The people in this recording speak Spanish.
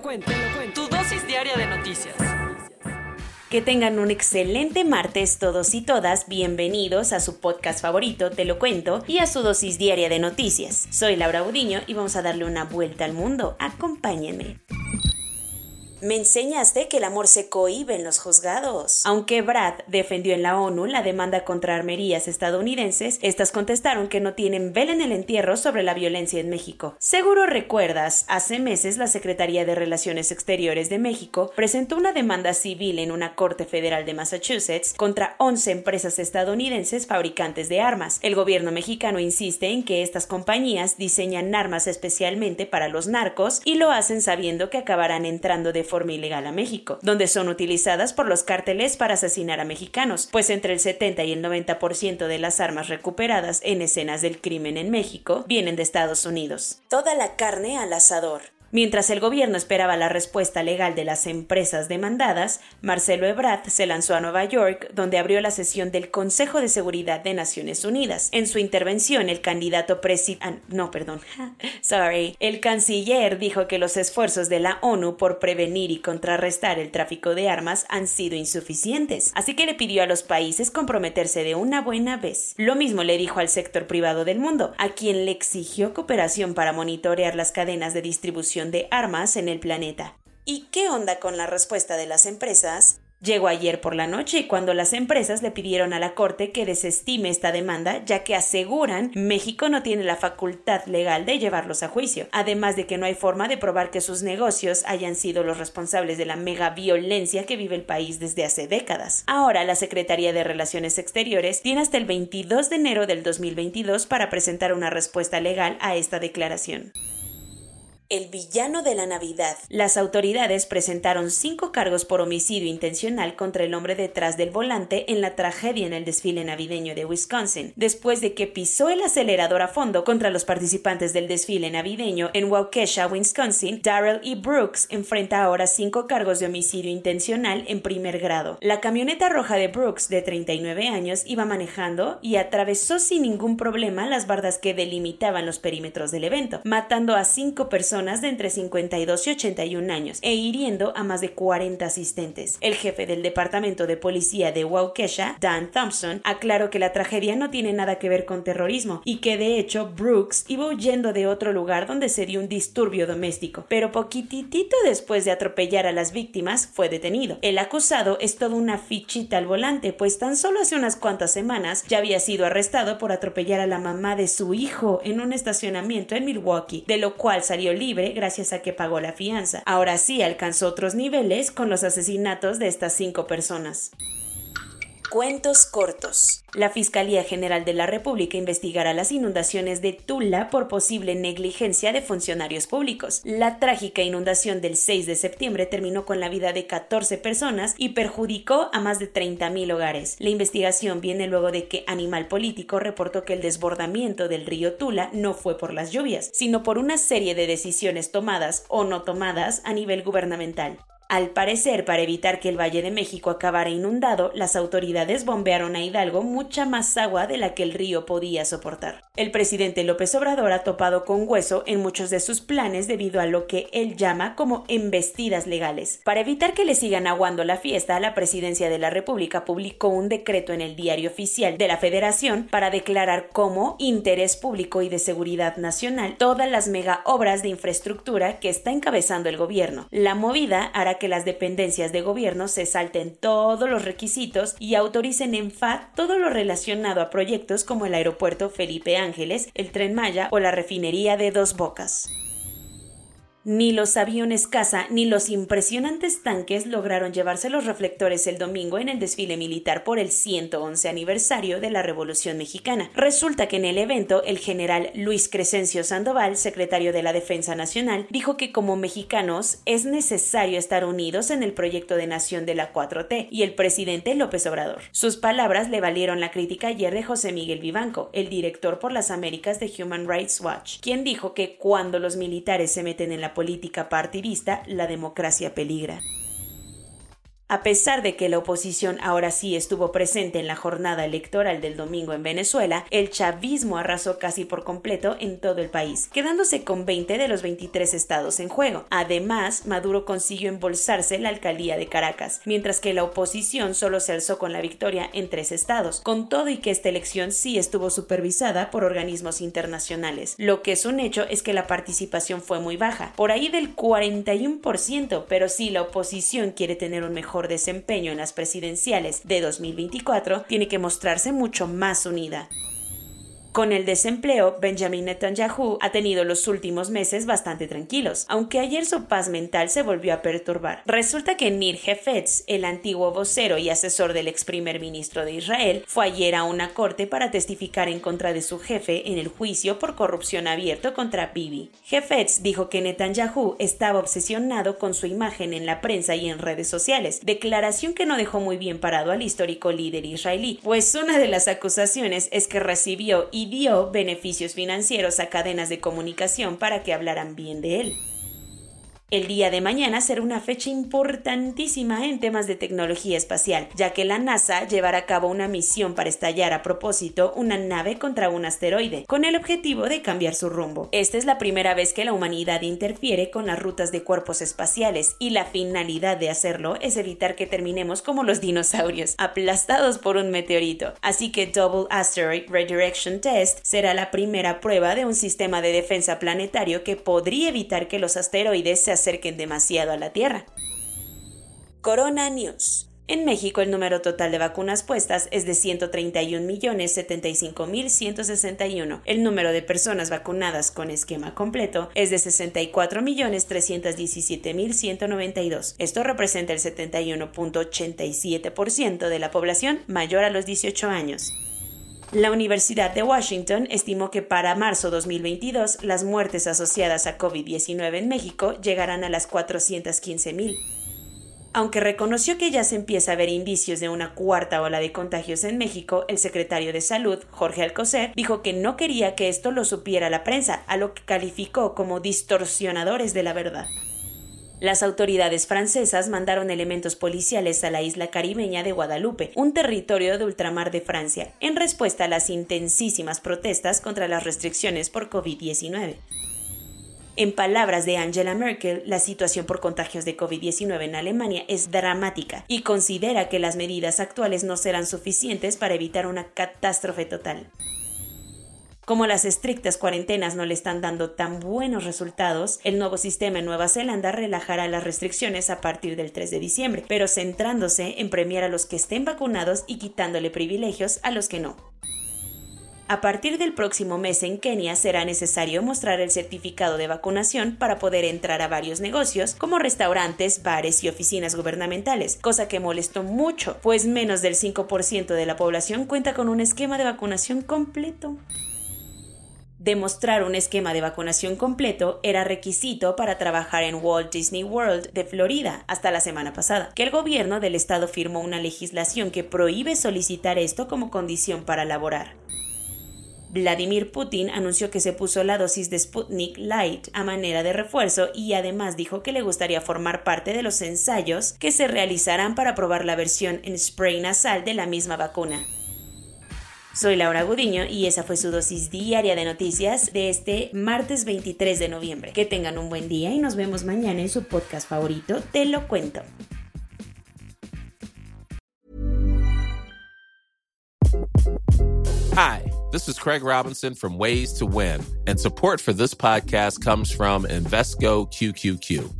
Lo cuento, te lo cuento. Tu dosis diaria de noticias. Que tengan un excelente martes todos y todas. Bienvenidos a su podcast favorito, Te lo cuento, y a su dosis diaria de noticias. Soy Laura Budiño y vamos a darle una vuelta al mundo. Acompáñenme. Me enseñaste que el amor se cohíbe en los juzgados. Aunque Brad defendió en la ONU la demanda contra armerías estadounidenses, estas contestaron que no tienen vela en el entierro sobre la violencia en México. Seguro recuerdas, hace meses la Secretaría de Relaciones Exteriores de México presentó una demanda civil en una corte federal de Massachusetts contra 11 empresas estadounidenses fabricantes de armas. El gobierno mexicano insiste en que estas compañías diseñan armas especialmente para los narcos y lo hacen sabiendo que acabarán entrando de forma ilegal a México, donde son utilizadas por los cárteles para asesinar a mexicanos, pues entre el 70 y el 90% de las armas recuperadas en escenas del crimen en México vienen de Estados Unidos. Toda la carne al asador. Mientras el gobierno esperaba la respuesta legal de las empresas demandadas, Marcelo Ebrard se lanzó a Nueva York, donde abrió la sesión del Consejo de Seguridad de Naciones Unidas. En su intervención, el candidato presidente, no, perdón, sorry, el canciller dijo que los esfuerzos de la ONU por prevenir y contrarrestar el tráfico de armas han sido insuficientes, así que le pidió a los países comprometerse de una buena vez. Lo mismo le dijo al sector privado del mundo, a quien le exigió cooperación para monitorear las cadenas de distribución de armas en el planeta. ¿Y qué onda con la respuesta de las empresas? Llegó ayer por la noche cuando las empresas le pidieron a la Corte que desestime esta demanda, ya que aseguran México no tiene la facultad legal de llevarlos a juicio, además de que no hay forma de probar que sus negocios hayan sido los responsables de la mega violencia que vive el país desde hace décadas. Ahora la Secretaría de Relaciones Exteriores tiene hasta el 22 de enero del 2022 para presentar una respuesta legal a esta declaración el villano de la Navidad. Las autoridades presentaron cinco cargos por homicidio intencional contra el hombre detrás del volante en la tragedia en el desfile navideño de Wisconsin, después de que pisó el acelerador a fondo contra los participantes del desfile navideño en Waukesha, Wisconsin. Darrell E. Brooks enfrenta ahora cinco cargos de homicidio intencional en primer grado. La camioneta roja de Brooks, de 39 años, iba manejando y atravesó sin ningún problema las bardas que delimitaban los perímetros del evento, matando a cinco personas de entre 52 y 81 años e hiriendo a más de 40 asistentes. El jefe del Departamento de Policía de Waukesha, Dan Thompson, aclaró que la tragedia no tiene nada que ver con terrorismo y que de hecho Brooks iba huyendo de otro lugar donde se dio un disturbio doméstico, pero poquitito después de atropellar a las víctimas fue detenido. El acusado es toda una fichita al volante, pues tan solo hace unas cuantas semanas ya había sido arrestado por atropellar a la mamá de su hijo en un estacionamiento en Milwaukee, de lo cual salió libre gracias a que pagó la fianza. Ahora sí alcanzó otros niveles con los asesinatos de estas cinco personas. Cuentos cortos. La Fiscalía General de la República investigará las inundaciones de Tula por posible negligencia de funcionarios públicos. La trágica inundación del 6 de septiembre terminó con la vida de 14 personas y perjudicó a más de 30.000 hogares. La investigación viene luego de que Animal Político reportó que el desbordamiento del río Tula no fue por las lluvias, sino por una serie de decisiones tomadas o no tomadas a nivel gubernamental. Al parecer, para evitar que el Valle de México acabara inundado, las autoridades bombearon a Hidalgo mucha más agua de la que el río podía soportar. El presidente López Obrador ha topado con hueso en muchos de sus planes debido a lo que él llama como embestidas legales. Para evitar que le sigan aguando la fiesta, la presidencia de la República publicó un decreto en el diario oficial de la Federación para declarar como interés público y de seguridad nacional todas las mega obras de infraestructura que está encabezando el gobierno. La movida hará que las dependencias de gobierno se salten todos los requisitos y autoricen en FAT todo lo relacionado a proyectos como el aeropuerto Felipe Ángeles, el tren Maya o la refinería de Dos Bocas. Ni los aviones caza ni los impresionantes tanques lograron llevarse los reflectores el domingo en el desfile militar por el 111 aniversario de la Revolución Mexicana. Resulta que en el evento el general Luis Crescencio Sandoval, secretario de la Defensa Nacional, dijo que como mexicanos es necesario estar unidos en el proyecto de nación de la 4T y el presidente López Obrador. Sus palabras le valieron la crítica ayer de José Miguel Vivanco, el director por las Américas de Human Rights Watch, quien dijo que cuando los militares se meten en la política partidista, la democracia peligra. A pesar de que la oposición ahora sí estuvo presente en la jornada electoral del domingo en Venezuela, el chavismo arrasó casi por completo en todo el país, quedándose con 20 de los 23 estados en juego. Además, Maduro consiguió embolsarse la alcaldía de Caracas, mientras que la oposición solo se alzó con la victoria en tres estados, con todo y que esta elección sí estuvo supervisada por organismos internacionales. Lo que es un hecho es que la participación fue muy baja, por ahí del 41%, pero si la oposición quiere tener un mejor desempeño en las presidenciales de 2024, tiene que mostrarse mucho más unida. Con el desempleo, Benjamin Netanyahu ha tenido los últimos meses bastante tranquilos, aunque ayer su paz mental se volvió a perturbar. Resulta que Nir Hefetz, el antiguo vocero y asesor del ex primer ministro de Israel, fue ayer a una corte para testificar en contra de su jefe en el juicio por corrupción abierto contra Bibi. Hefetz dijo que Netanyahu estaba obsesionado con su imagen en la prensa y en redes sociales, declaración que no dejó muy bien parado al histórico líder israelí, pues una de las acusaciones es que recibió y dio beneficios financieros a cadenas de comunicación para que hablaran bien de él. El día de mañana será una fecha importantísima en temas de tecnología espacial, ya que la NASA llevará a cabo una misión para estallar a propósito una nave contra un asteroide, con el objetivo de cambiar su rumbo. Esta es la primera vez que la humanidad interfiere con las rutas de cuerpos espaciales y la finalidad de hacerlo es evitar que terminemos como los dinosaurios, aplastados por un meteorito. Así que Double Asteroid Redirection Test será la primera prueba de un sistema de defensa planetario que podría evitar que los asteroides se acerquen demasiado a la Tierra. Corona News. En México el número total de vacunas puestas es de 131.075.161. El número de personas vacunadas con esquema completo es de 64.317.192. Esto representa el 71.87% de la población mayor a los 18 años. La Universidad de Washington estimó que para marzo 2022 las muertes asociadas a COVID-19 en México llegarán a las 415 mil. Aunque reconoció que ya se empieza a ver indicios de una cuarta ola de contagios en México, el secretario de Salud, Jorge Alcocer, dijo que no quería que esto lo supiera la prensa, a lo que calificó como distorsionadores de la verdad. Las autoridades francesas mandaron elementos policiales a la isla caribeña de Guadalupe, un territorio de ultramar de Francia, en respuesta a las intensísimas protestas contra las restricciones por COVID-19. En palabras de Angela Merkel, la situación por contagios de COVID-19 en Alemania es dramática y considera que las medidas actuales no serán suficientes para evitar una catástrofe total. Como las estrictas cuarentenas no le están dando tan buenos resultados, el nuevo sistema en Nueva Zelanda relajará las restricciones a partir del 3 de diciembre, pero centrándose en premiar a los que estén vacunados y quitándole privilegios a los que no. A partir del próximo mes en Kenia será necesario mostrar el certificado de vacunación para poder entrar a varios negocios como restaurantes, bares y oficinas gubernamentales, cosa que molestó mucho, pues menos del 5% de la población cuenta con un esquema de vacunación completo. Demostrar un esquema de vacunación completo era requisito para trabajar en Walt Disney World de Florida hasta la semana pasada, que el gobierno del estado firmó una legislación que prohíbe solicitar esto como condición para laborar. Vladimir Putin anunció que se puso la dosis de Sputnik Light a manera de refuerzo y además dijo que le gustaría formar parte de los ensayos que se realizarán para probar la versión en spray nasal de la misma vacuna. Soy Laura Gudiño y esa fue su dosis diaria de noticias de este martes 23 de noviembre. Que tengan un buen día y nos vemos mañana en su podcast favorito, Te lo cuento. Hi, this is Craig Robinson from Ways to Win, and support for this podcast comes from Invesco QQQ.